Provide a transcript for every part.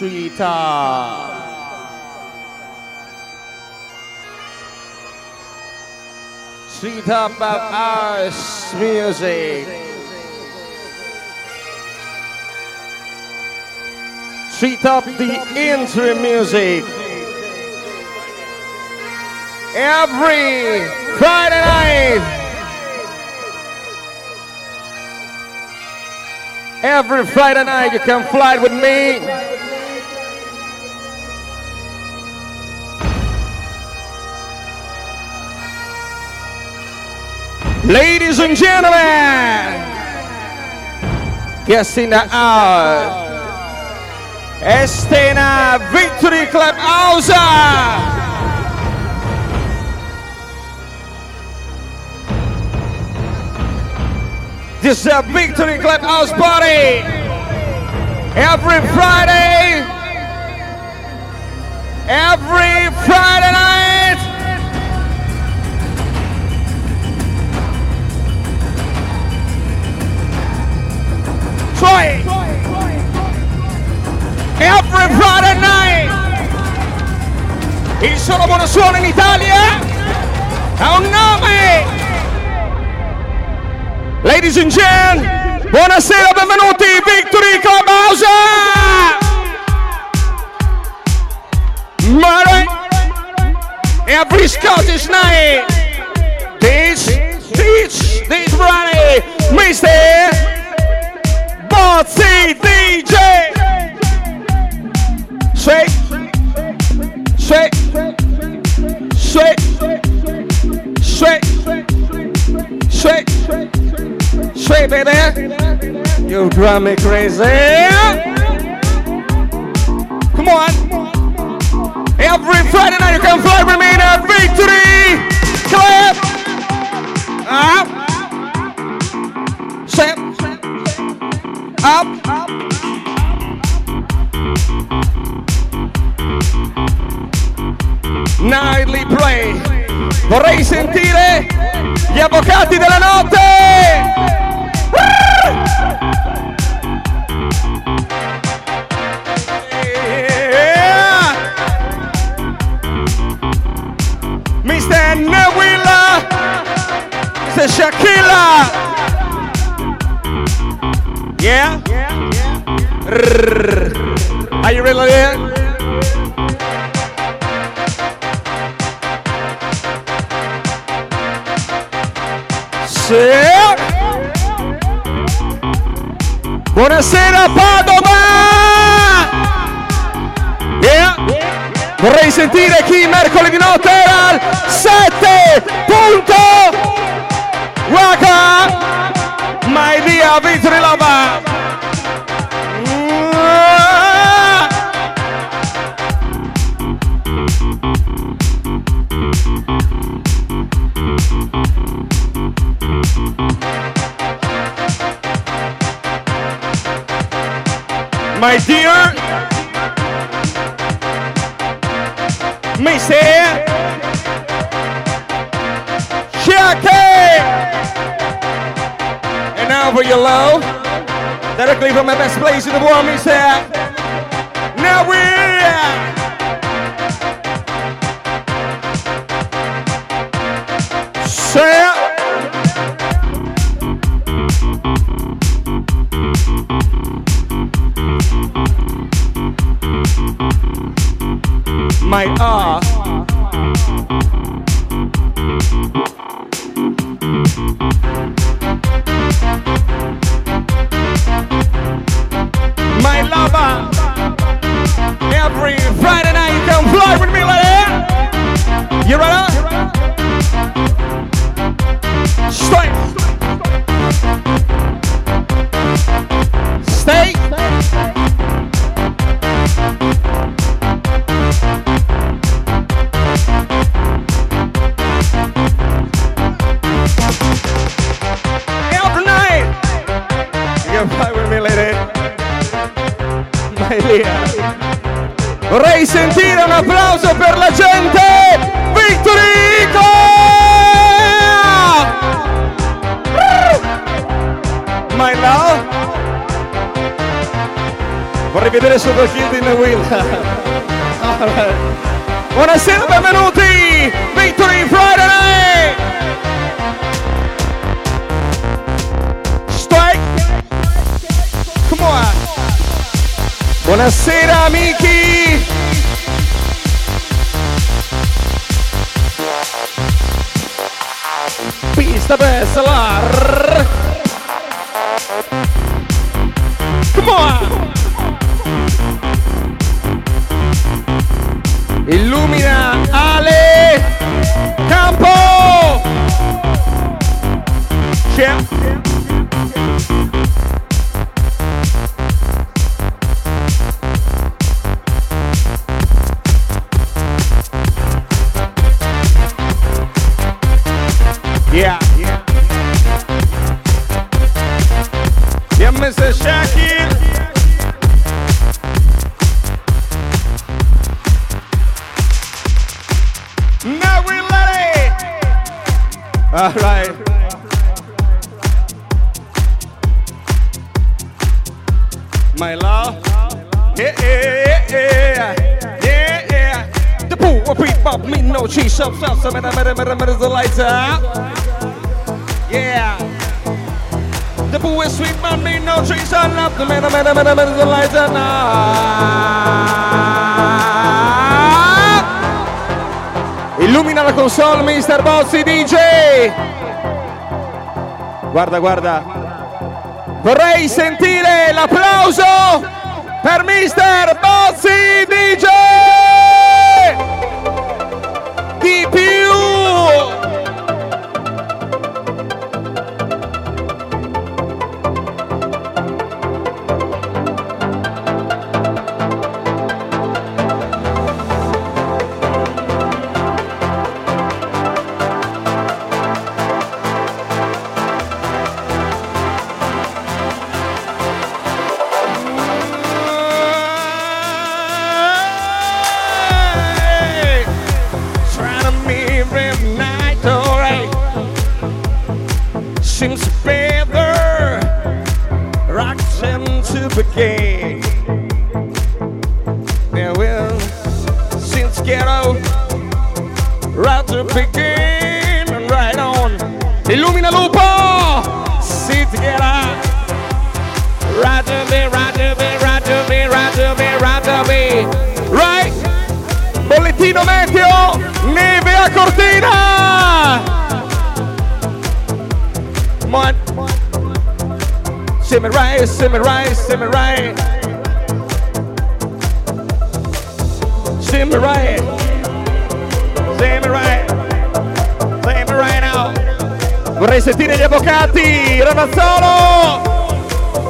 sweetheart. Sweetheart about us music. Sweet up the entry music. Every Friday night. Every Friday night you can fly with me. Ladies and gentlemen, guests in the hour, Estena Victory Club Hausa. This is a Victory Club House Party. Every Friday. Every Friday night. Troy. Every Friday night. Il solo buono suono in Italia ha un nome. Ladies and gentlemen, buonasera, benvenuti, Victory Clubhouse! Murray, every Scottish night, this, this, this Friday, Mr. Botsy DJ! Shake, shake, shake, shake, shake. Sway, baby. You drive me crazy. Come on. Every Friday night you can fly with me in a victory. Clap. Up. Up. Nightly play. Vorrei sentire gli avvocati della notte. Mr. Nawila, Mr. Shakila. Yeah? Are you ready there? Sit. Buonasera Padova! Yeah. Vorrei sentire chi mercoledì notte era al 7 punto Waka My dear Victory Lava My dear Mr. Shaki! Now for your love, directly from my best place in the world, Mr. Now we're Say my ah. Vorrei vedere il Kid in Will. Buonasera, benvenuti! Victory Friday Night! Strike! Come on! Buonasera amici! Pista bella! Come Bozzi DJ. Guarda, guarda. Vorrei sentire l'applauso per Mr. Bozzi DJ. Seems better, rocks him to begin. Yeah, well, since ghetto, right to begin, and right on. Illumina lupo! Sit together. Right to be, right to right to right to right to. Right? Bollettino meteo, neve a Cortina! Sing me right, sing me right, sing me right. Sing me right. Sing me right. Sing me right now. Vorrei sentire gli avvocati, Ramazzolo.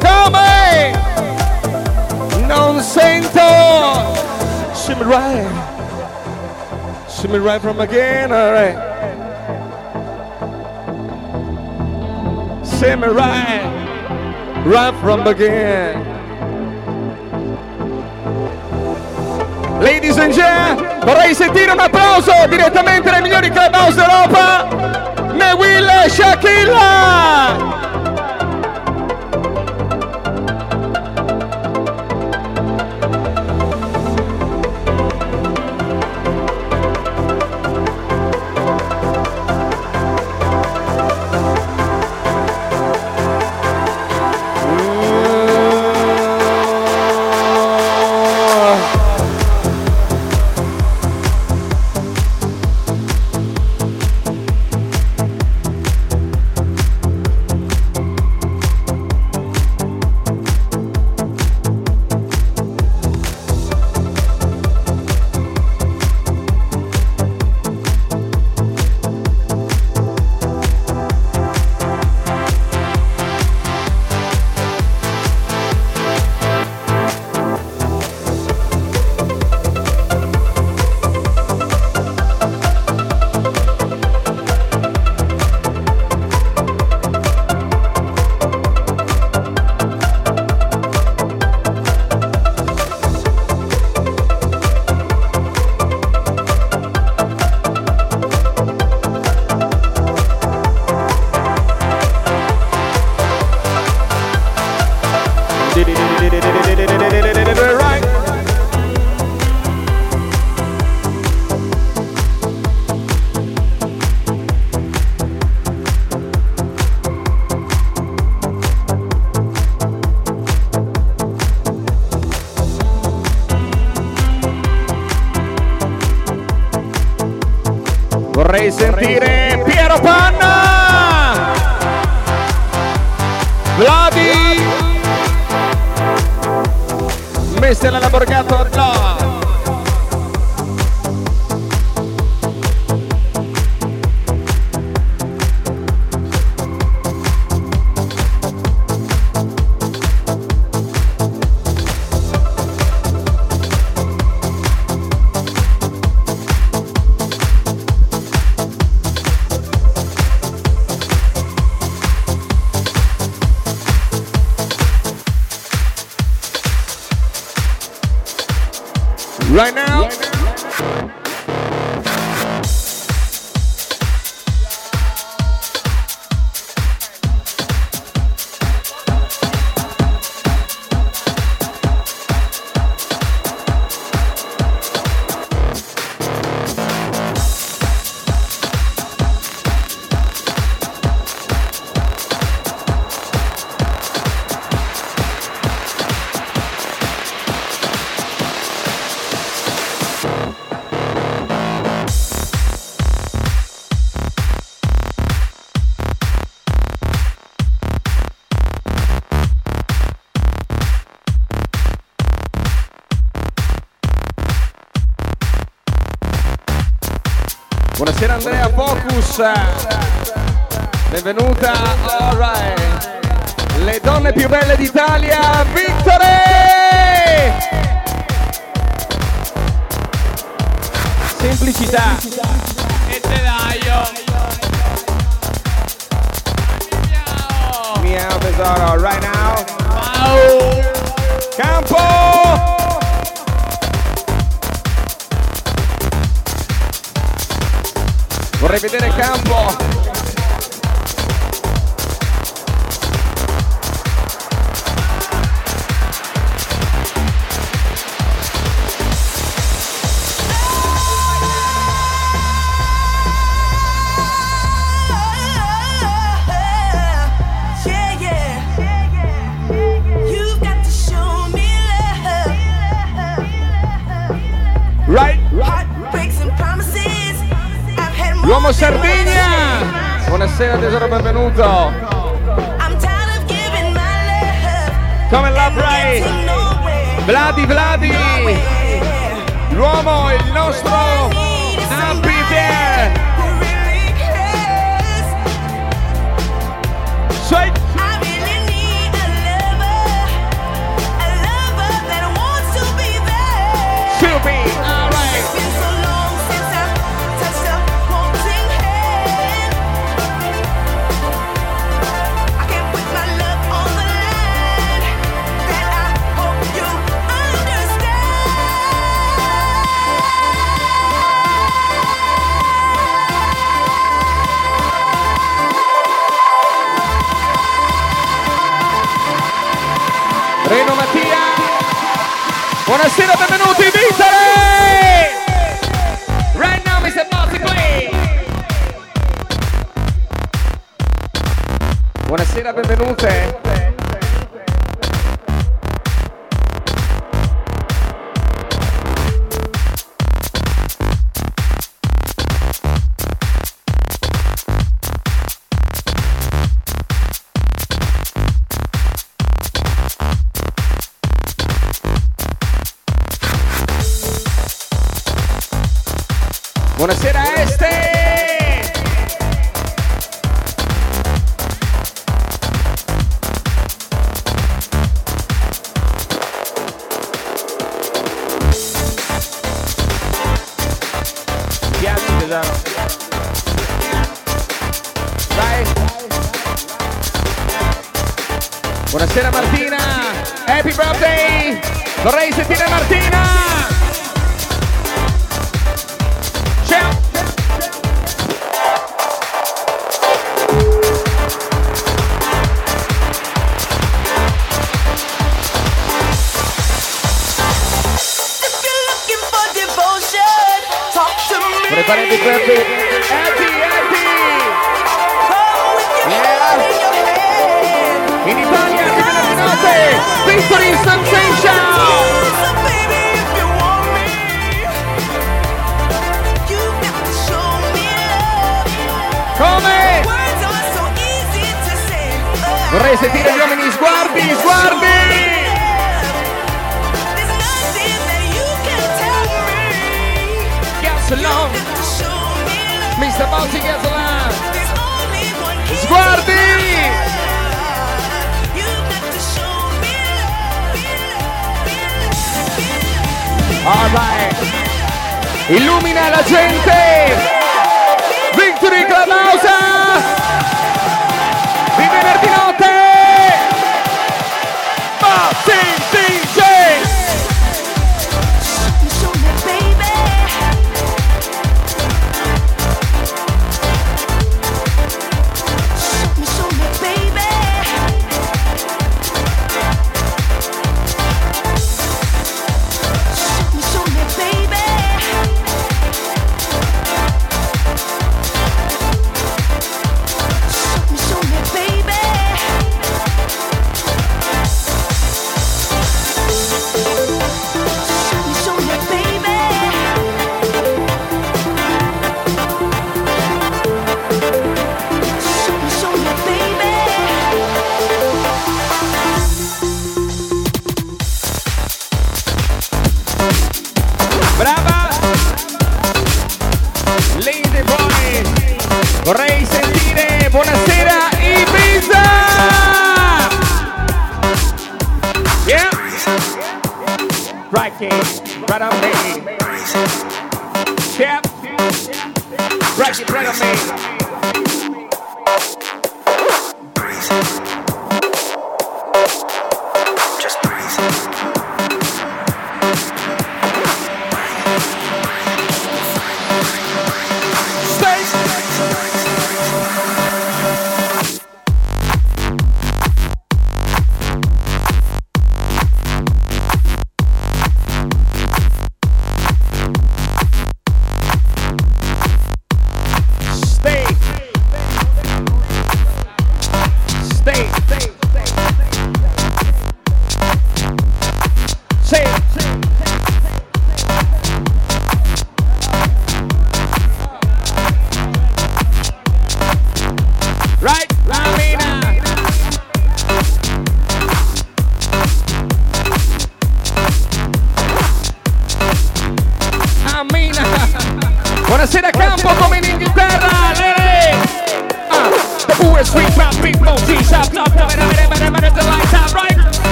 Come? Non sento. Sing me right. Sing me right from again, alright. Sing me right. Right from again. Ladies and gentlemen, vorrei sentire un applauso direttamente dai migliori clubhouse d'Europa. Neville Shakila! Vorrei sentire Piero Panna! Vladi! Messela la borgato, no! House. Benvenuta, alright. Le donne più belle d'Italia, Vittore! Semplicità. E te daio. Miau tesoro, right now. Campo! Vorrei vedere campo. Buonasera tesoro, benvenuto. Come la Bray. Vladi, Vladi. L'uomo, il nostro Happy Bear. Sweet. To be. Buonasera, benvenuti!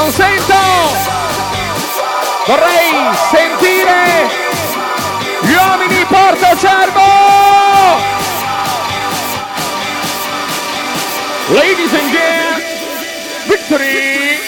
Non sento! Vorrei sentire gli uomini Porto Cervo! Ladies and gentlemen, victory!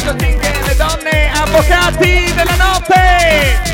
Special thing alle donne avvocati della notte!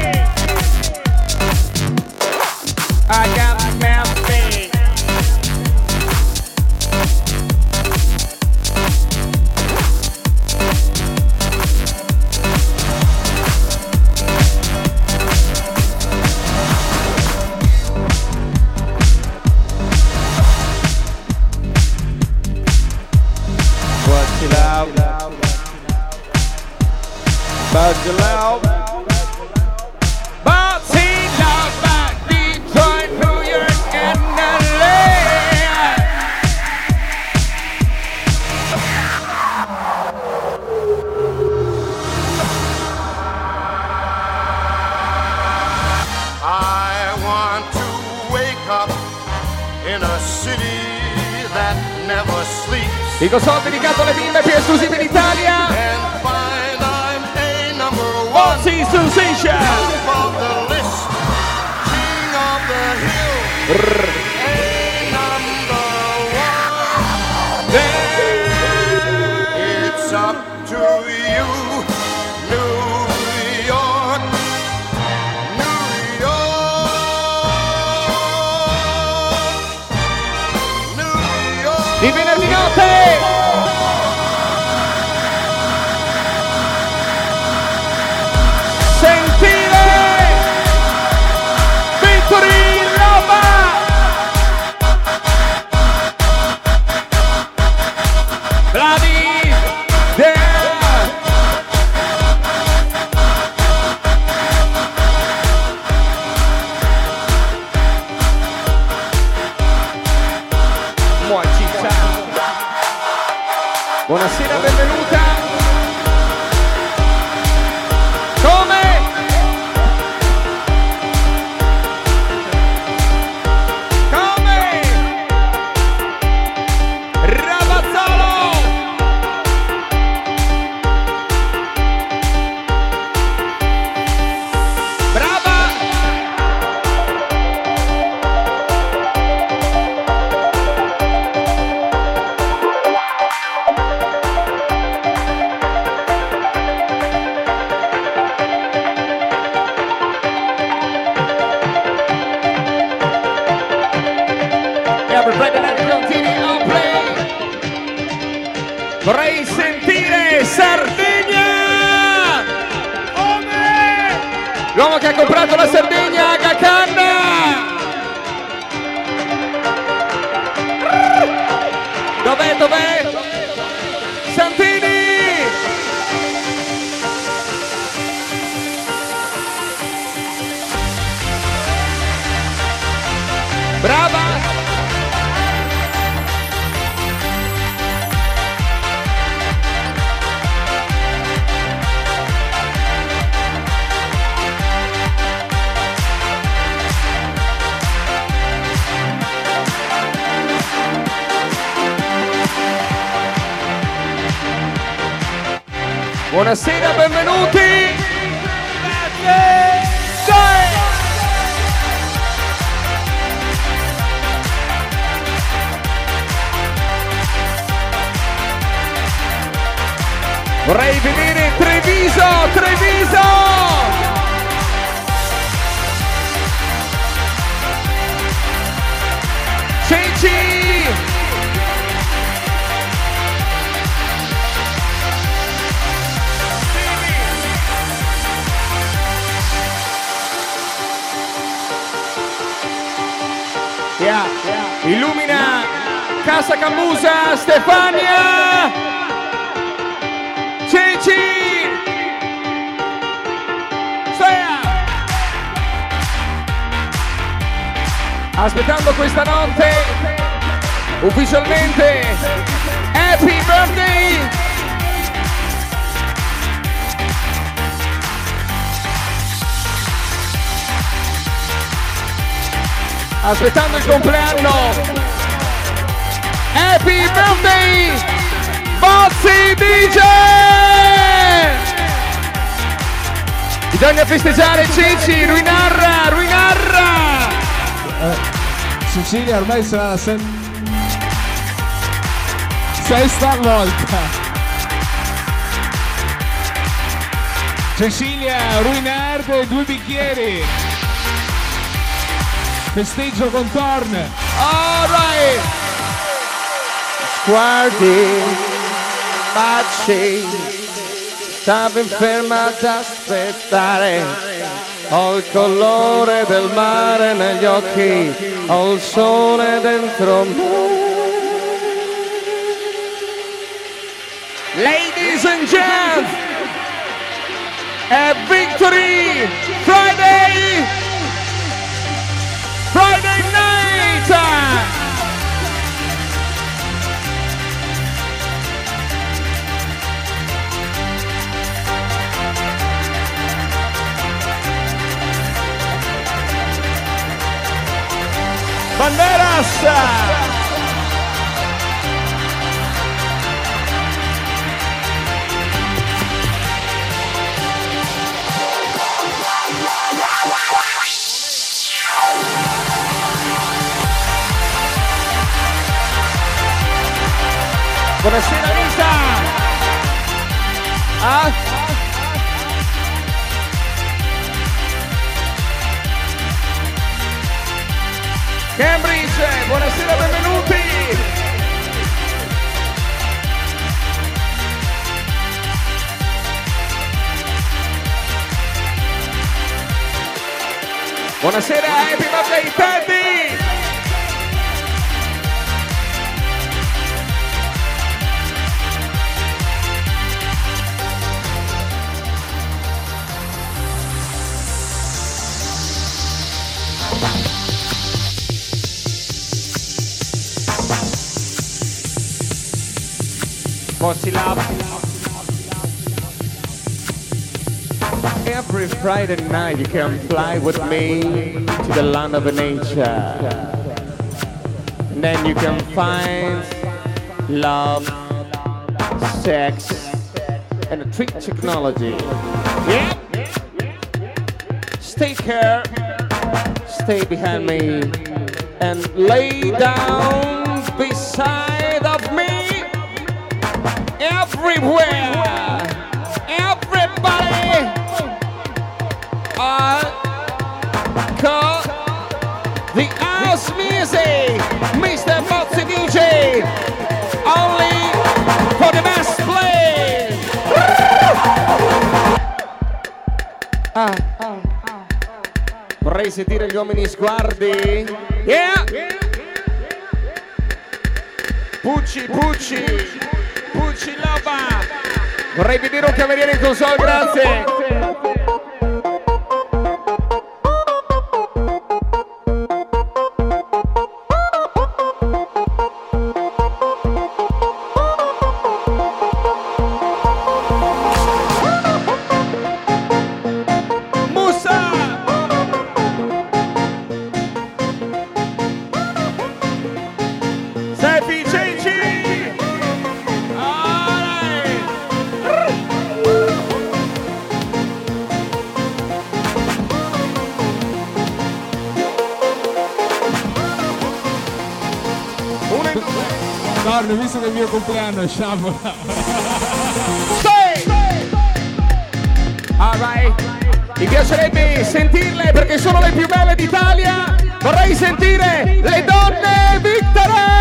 Aspettando il compleanno. Happy birthday, Bozzi DJ! Bisogna festeggiare Ceci, Ruinarra, Ruinarra! Cecilia ormai sarà la se- sesta volta. Cecilia, Ruinard, due bicchieri. Festeggio con Torn. Alright! Sguardi, baci, stavo ferma ad aspettare. Ho il colore del mare negli occhi, ho il sole dentro me. Ladies and gents, è Victory Friday! Friday night! Banderas! Uh, Buonasera Lisa! Ah? Cambridge, buonasera, benvenuti! Buonasera, happy birthday Teddy! Every Friday night you can fly with me to the land of nature. And then you can find love, sex, and a trick technology. Yeah? Stay here, stay behind me, and lay down beside everywhere. Everybody are call the house music, Mr. Bozzi DJ, only for the best play. Ah, ah, ah. Vorrei sentire gli uomini sguardi. Yeah! Pucci, Pucci. Vorrei vedere un cameriere in console, grazie. Compleanno, sciabola. Alright! Mi piacerebbe sentirle perché sono le più belle d'Italia! Vorrei sentire le donne vittere!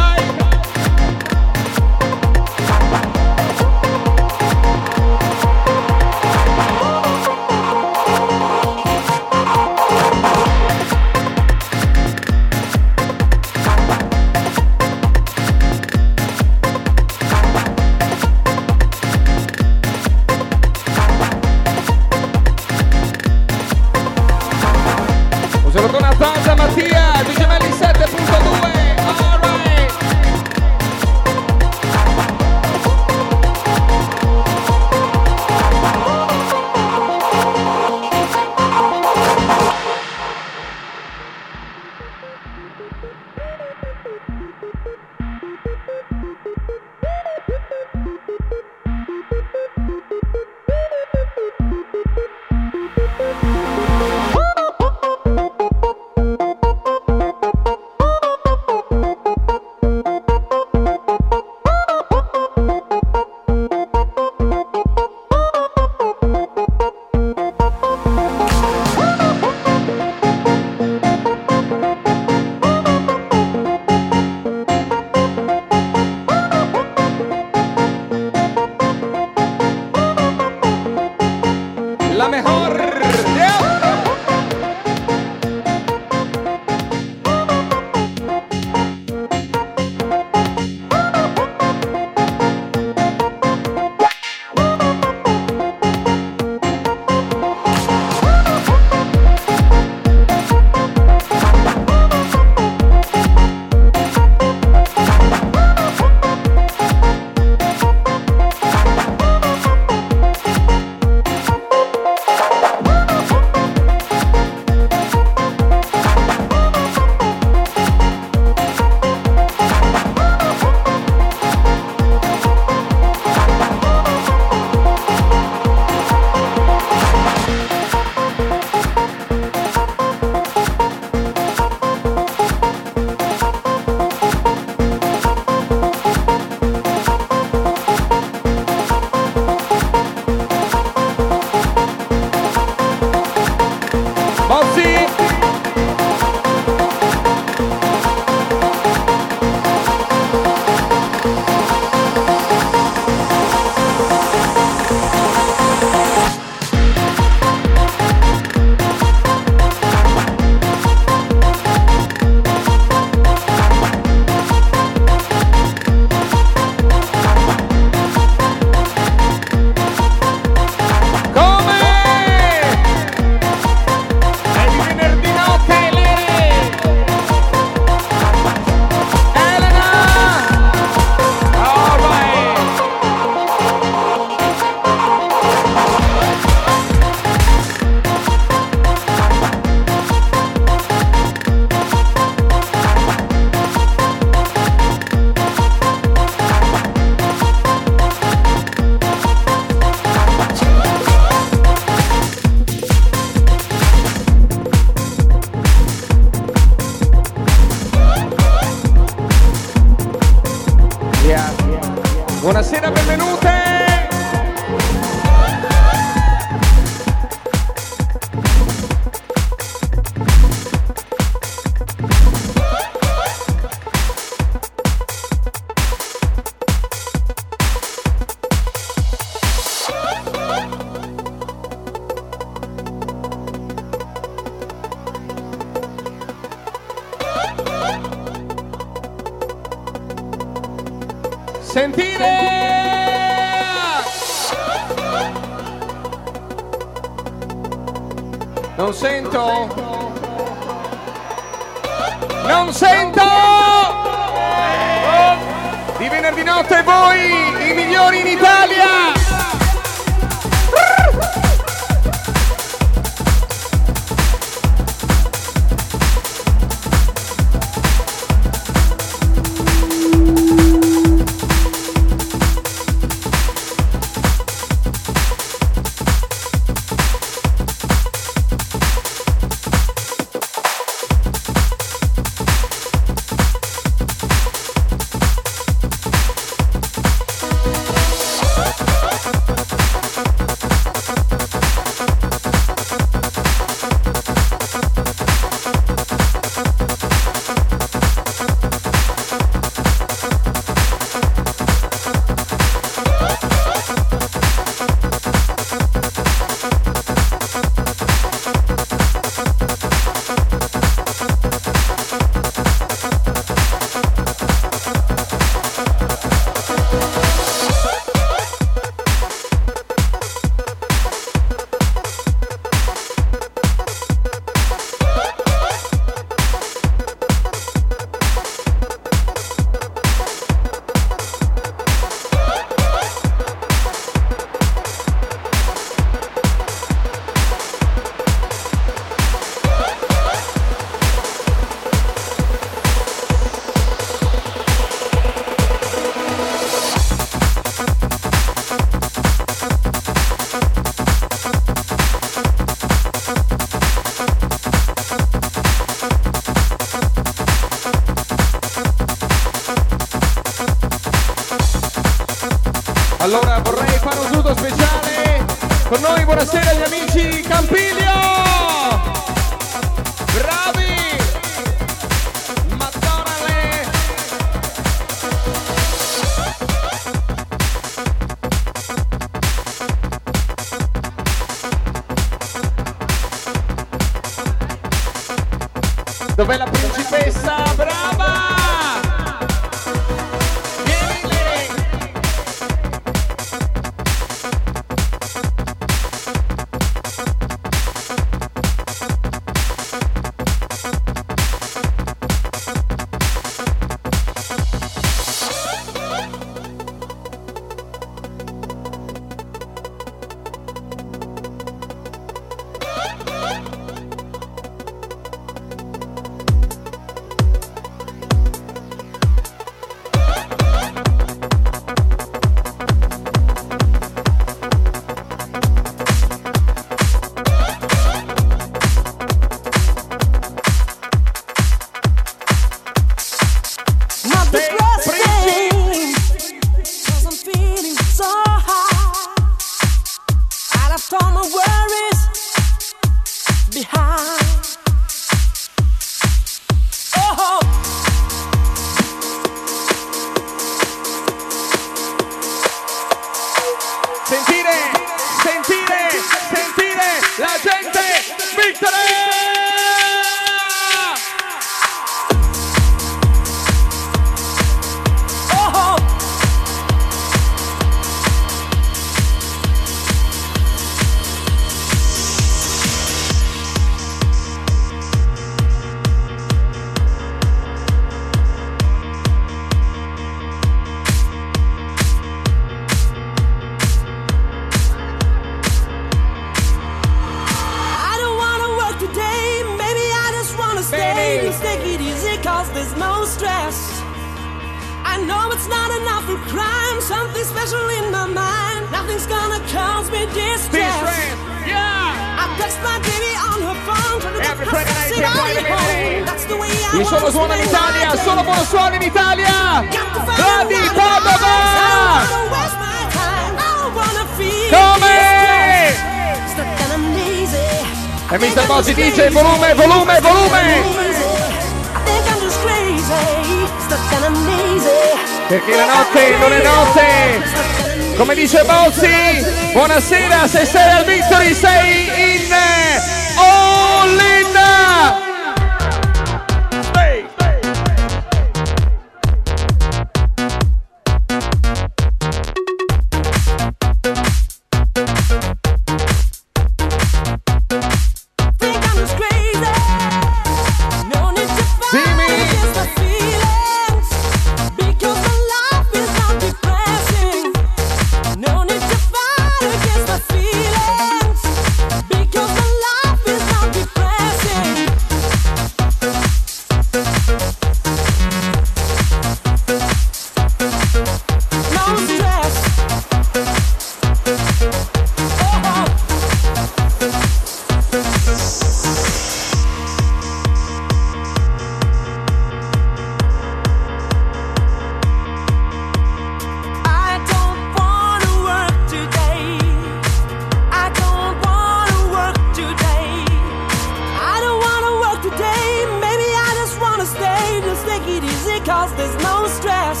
cause there's no stress.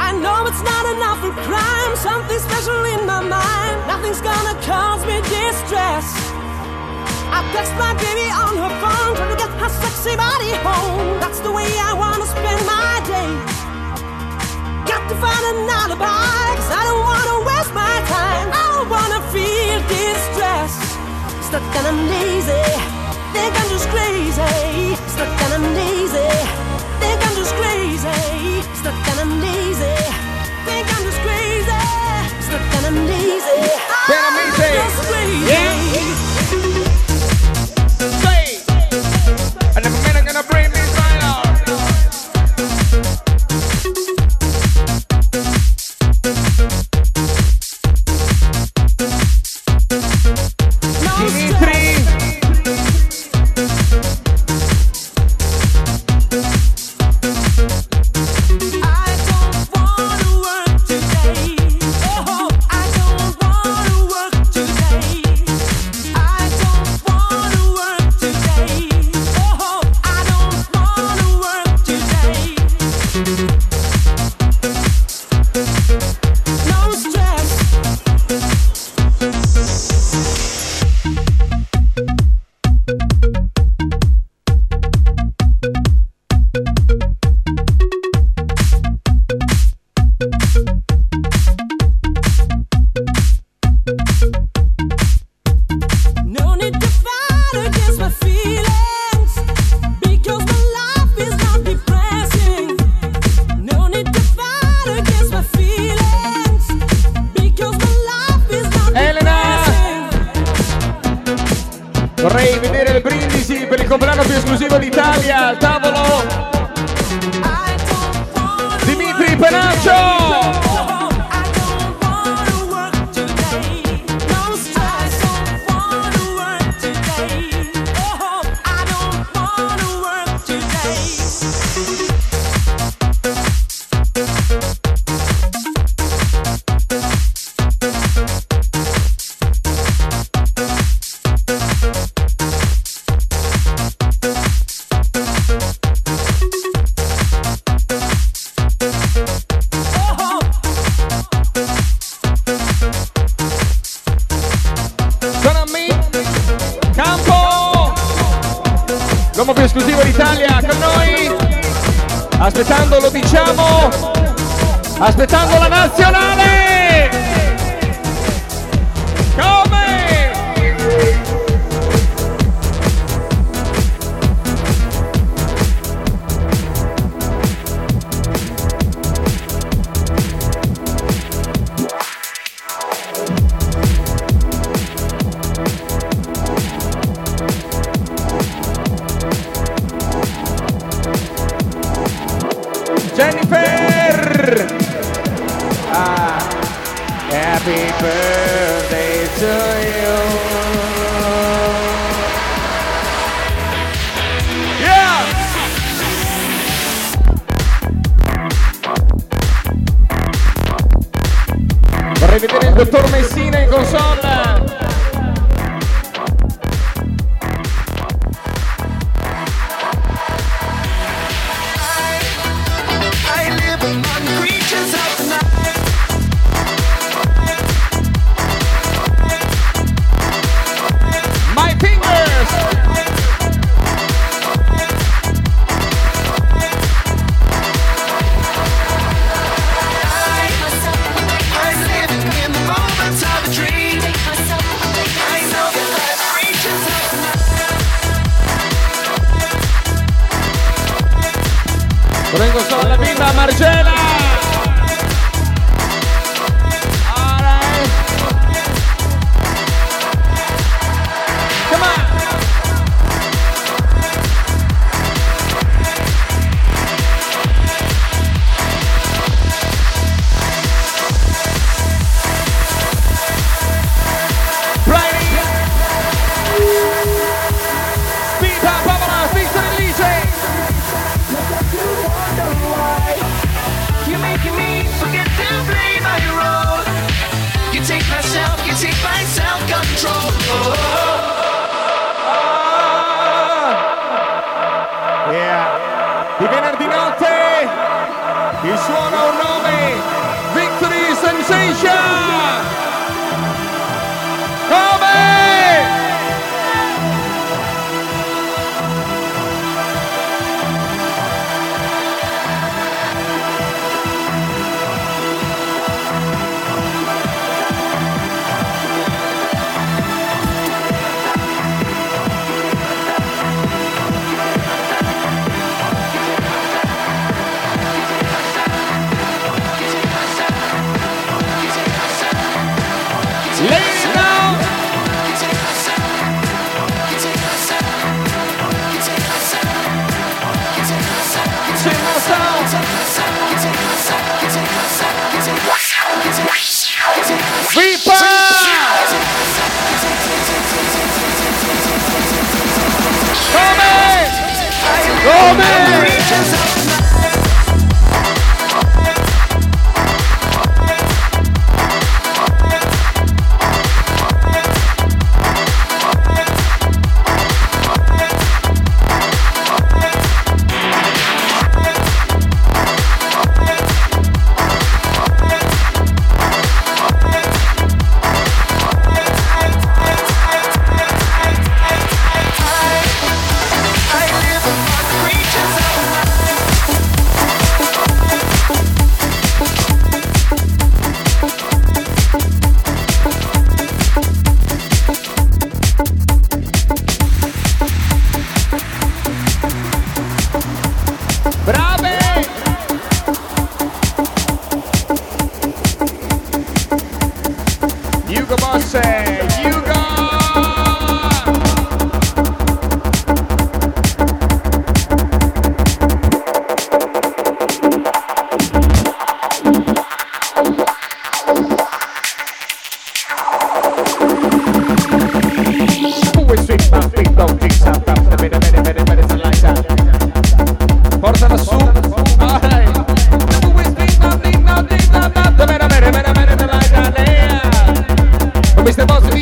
I know it's not enough for crime, something special in my mind. Nothing's gonna cause me distress. I text my baby on her phone, trying to get her sexy body home. That's the way I wanna spend my day. Got to find an alibi, cause I don't wanna waste my time. I don't wanna feel distress. Stuck and I'm lazy, think I'm just crazy. Stuck and I'm lazy. Think I'm just crazy. Stuck and I'm lazy. Think I'm just crazy. Stuck and I'm lazy. Then I'm just crazy. Yeah.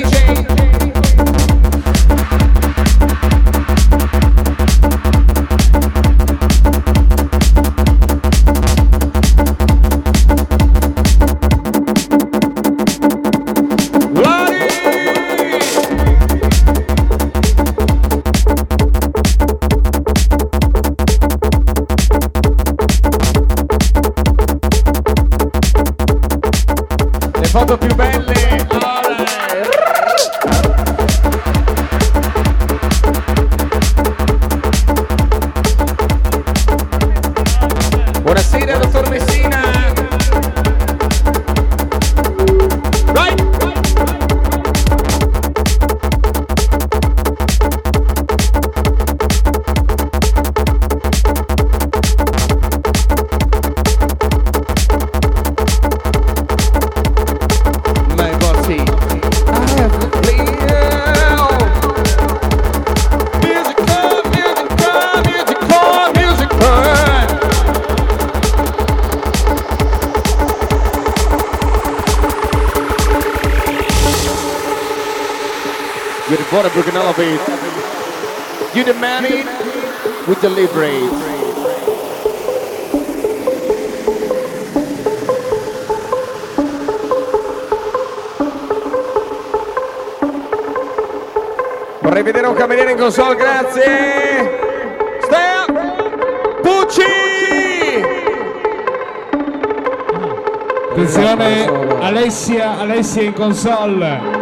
DJ. Alessia, in console.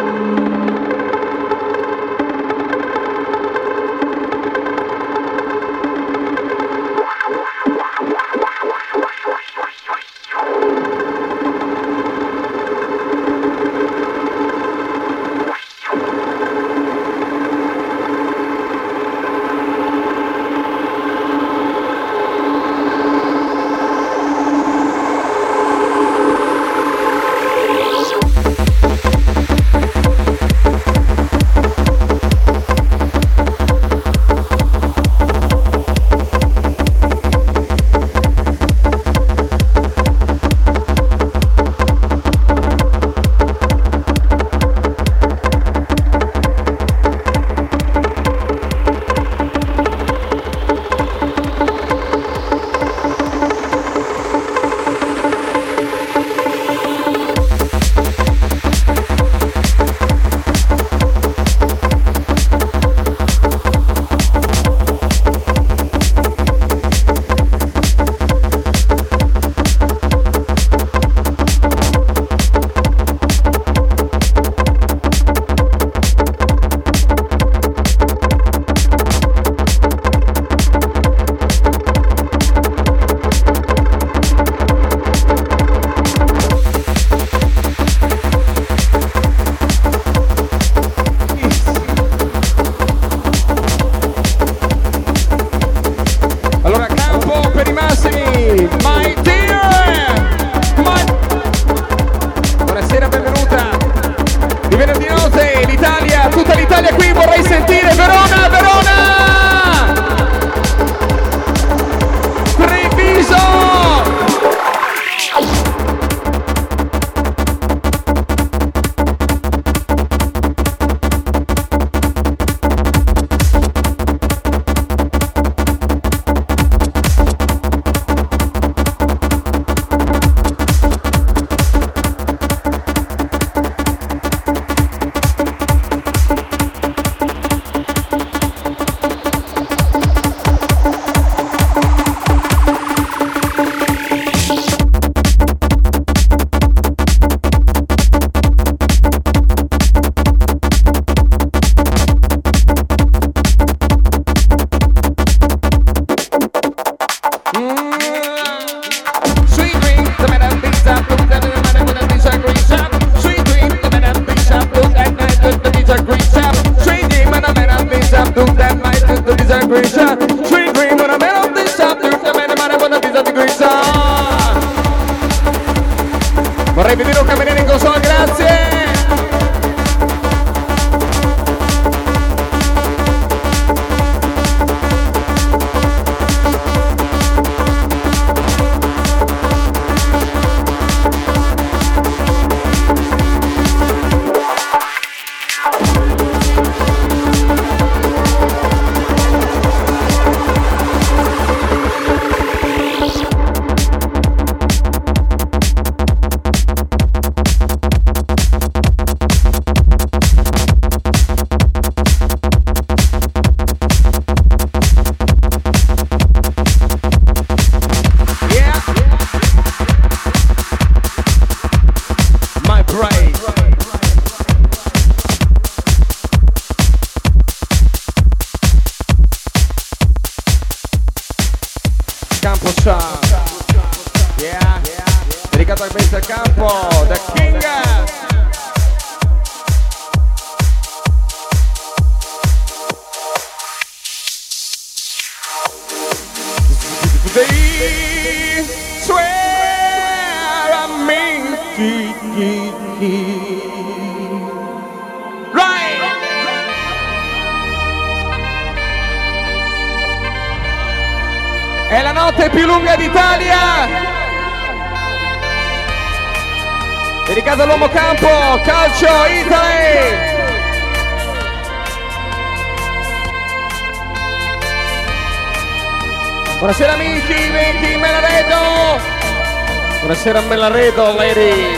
Buonasera Melaredo, lady.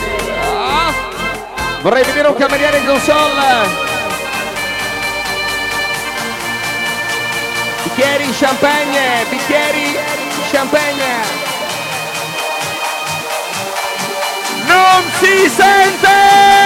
Vorrei vedere un cameriere in console. Bicchieri, champagne, bicchieri, champagne. Non si sente!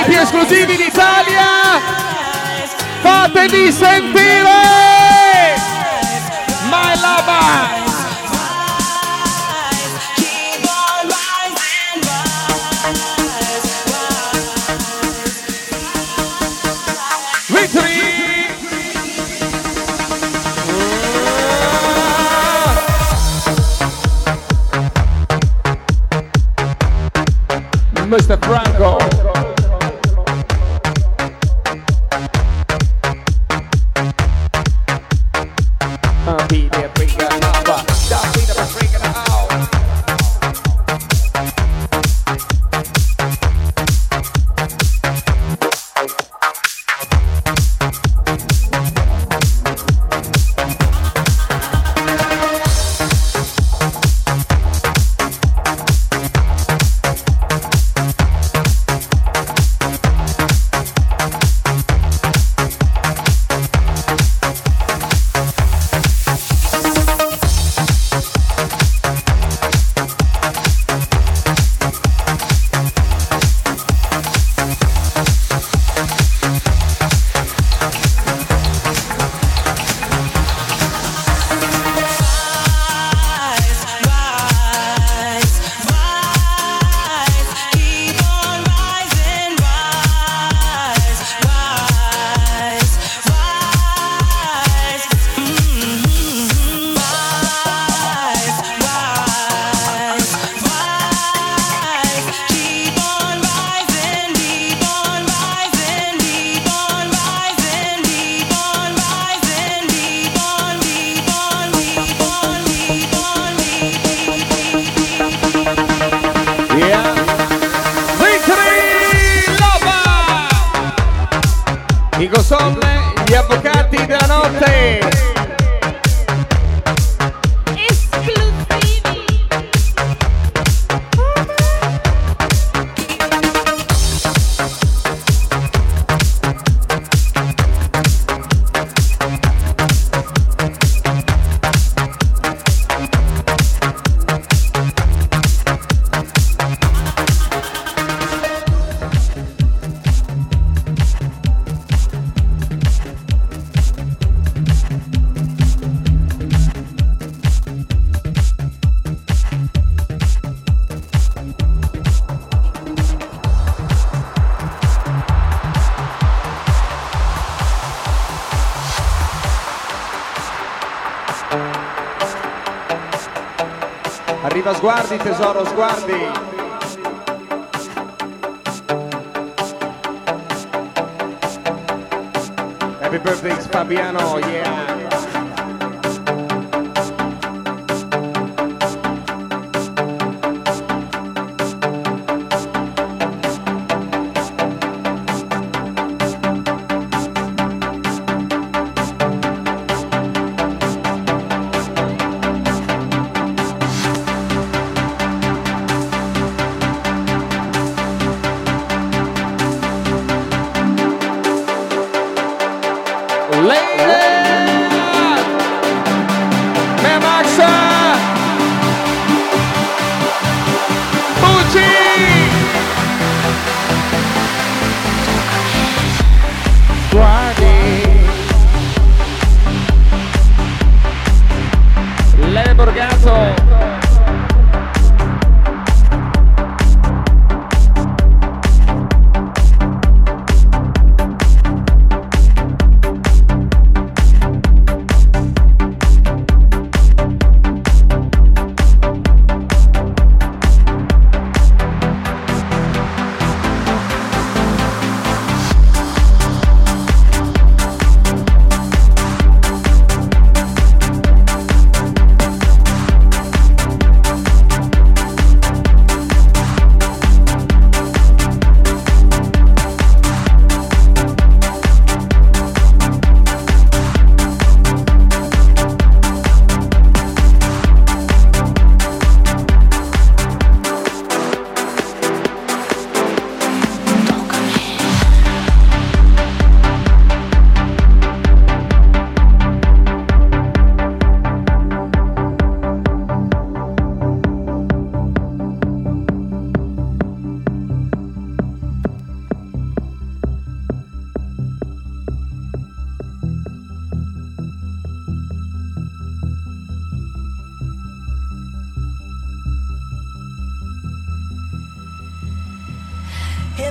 brani più esclusivi d'Italia. Fateli sentire! My lover! Allora sguardi tesoro, sguardi. Happy birthday Fabiano, yeah.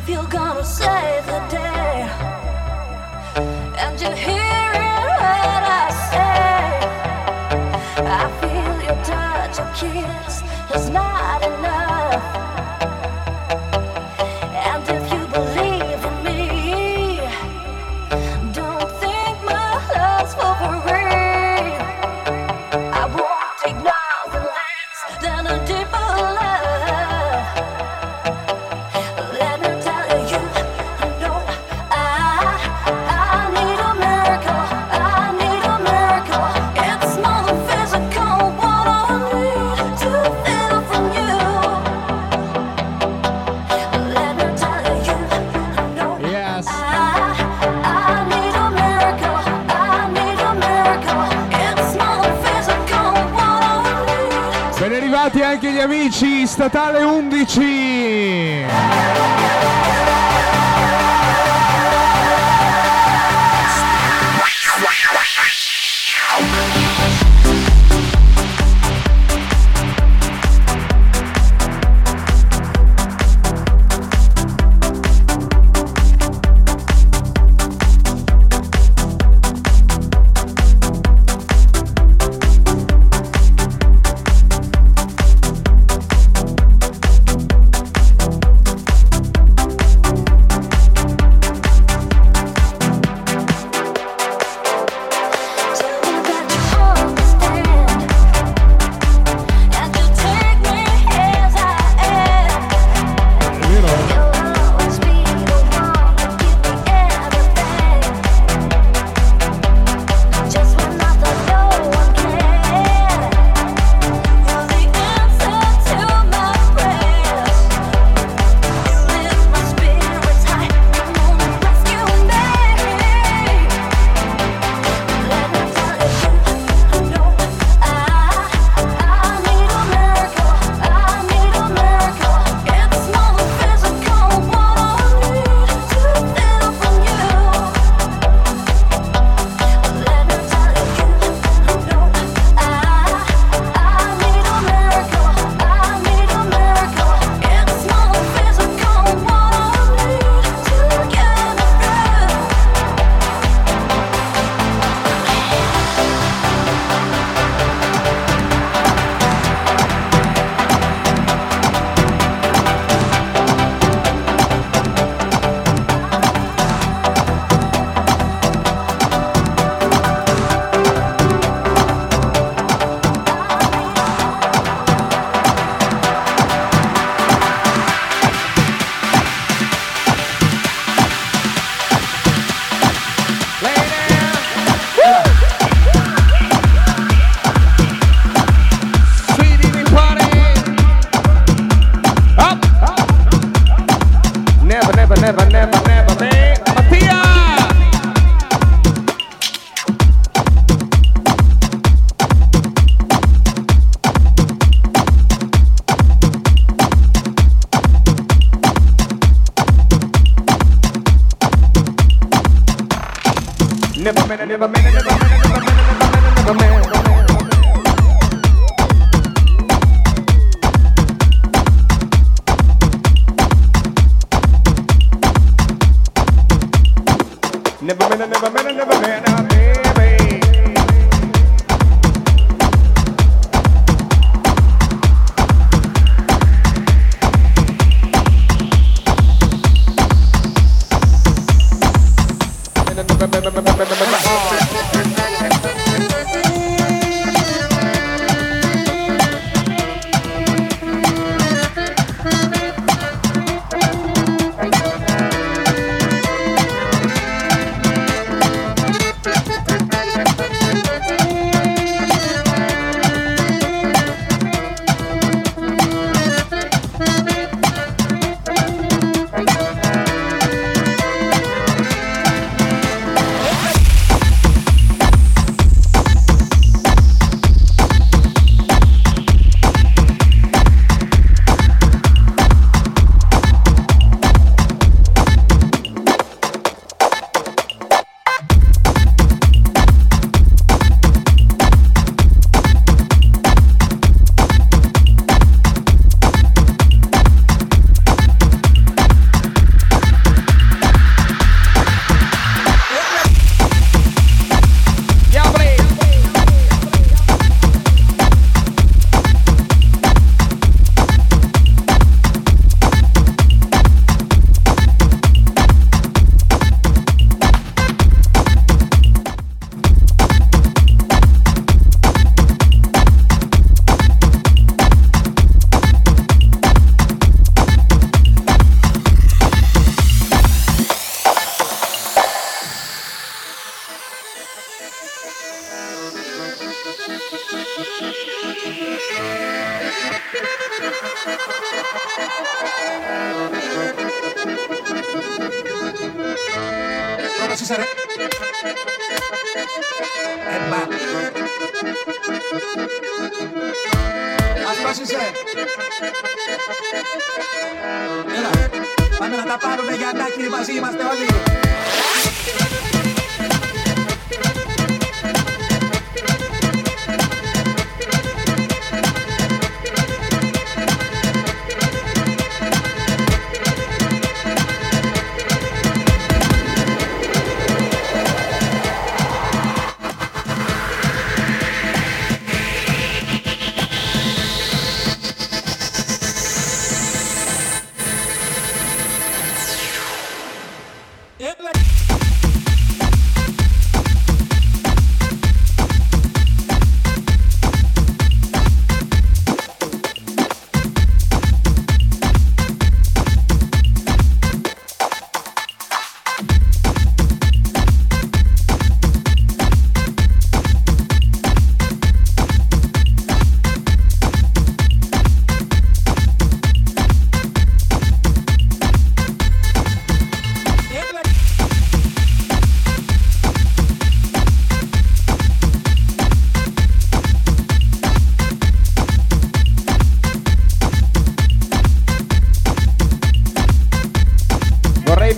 you're gonna save the day, and you hear what I say. I feel your touch, your kiss is not enough. statale 11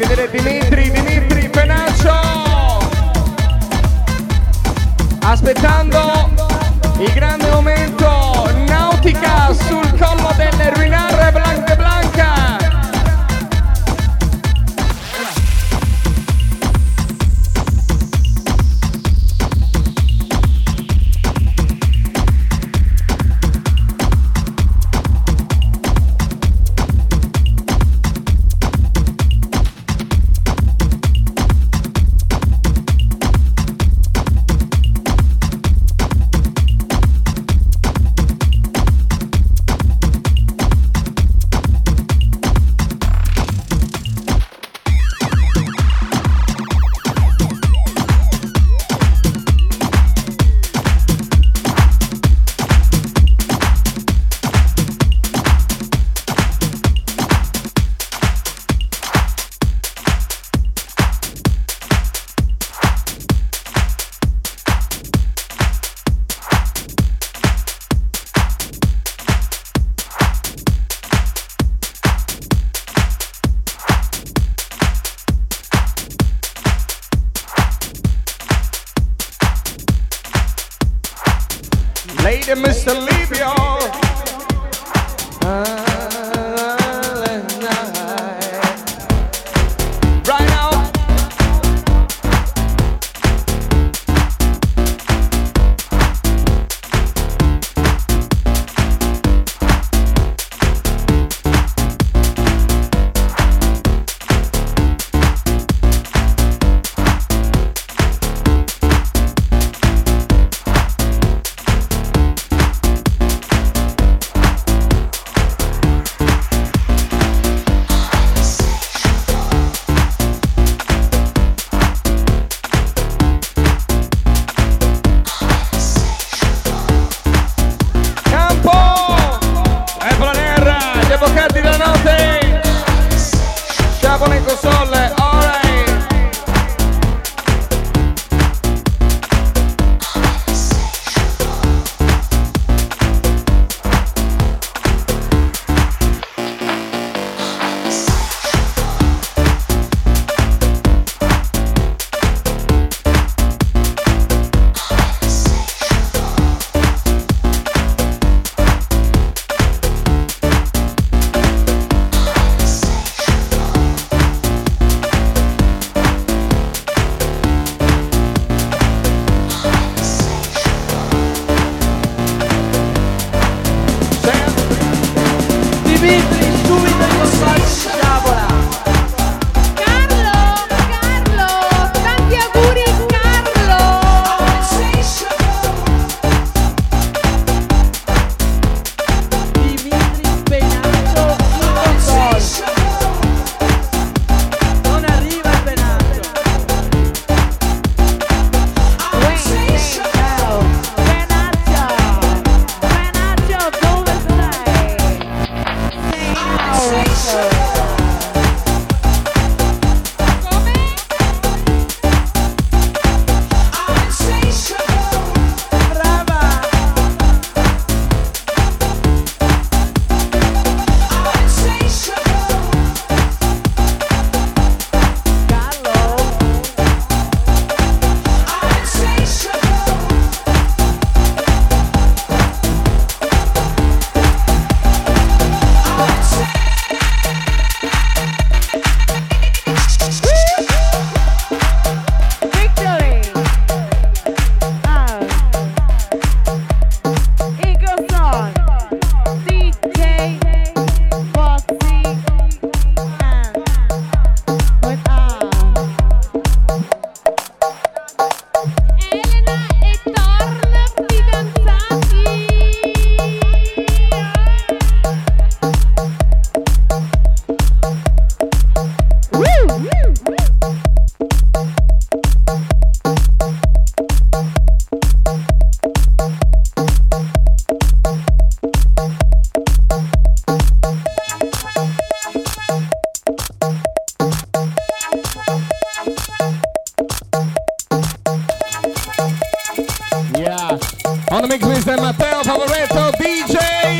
vedere Dimitri, Dimitri Penaccio. Aspettando il grande momento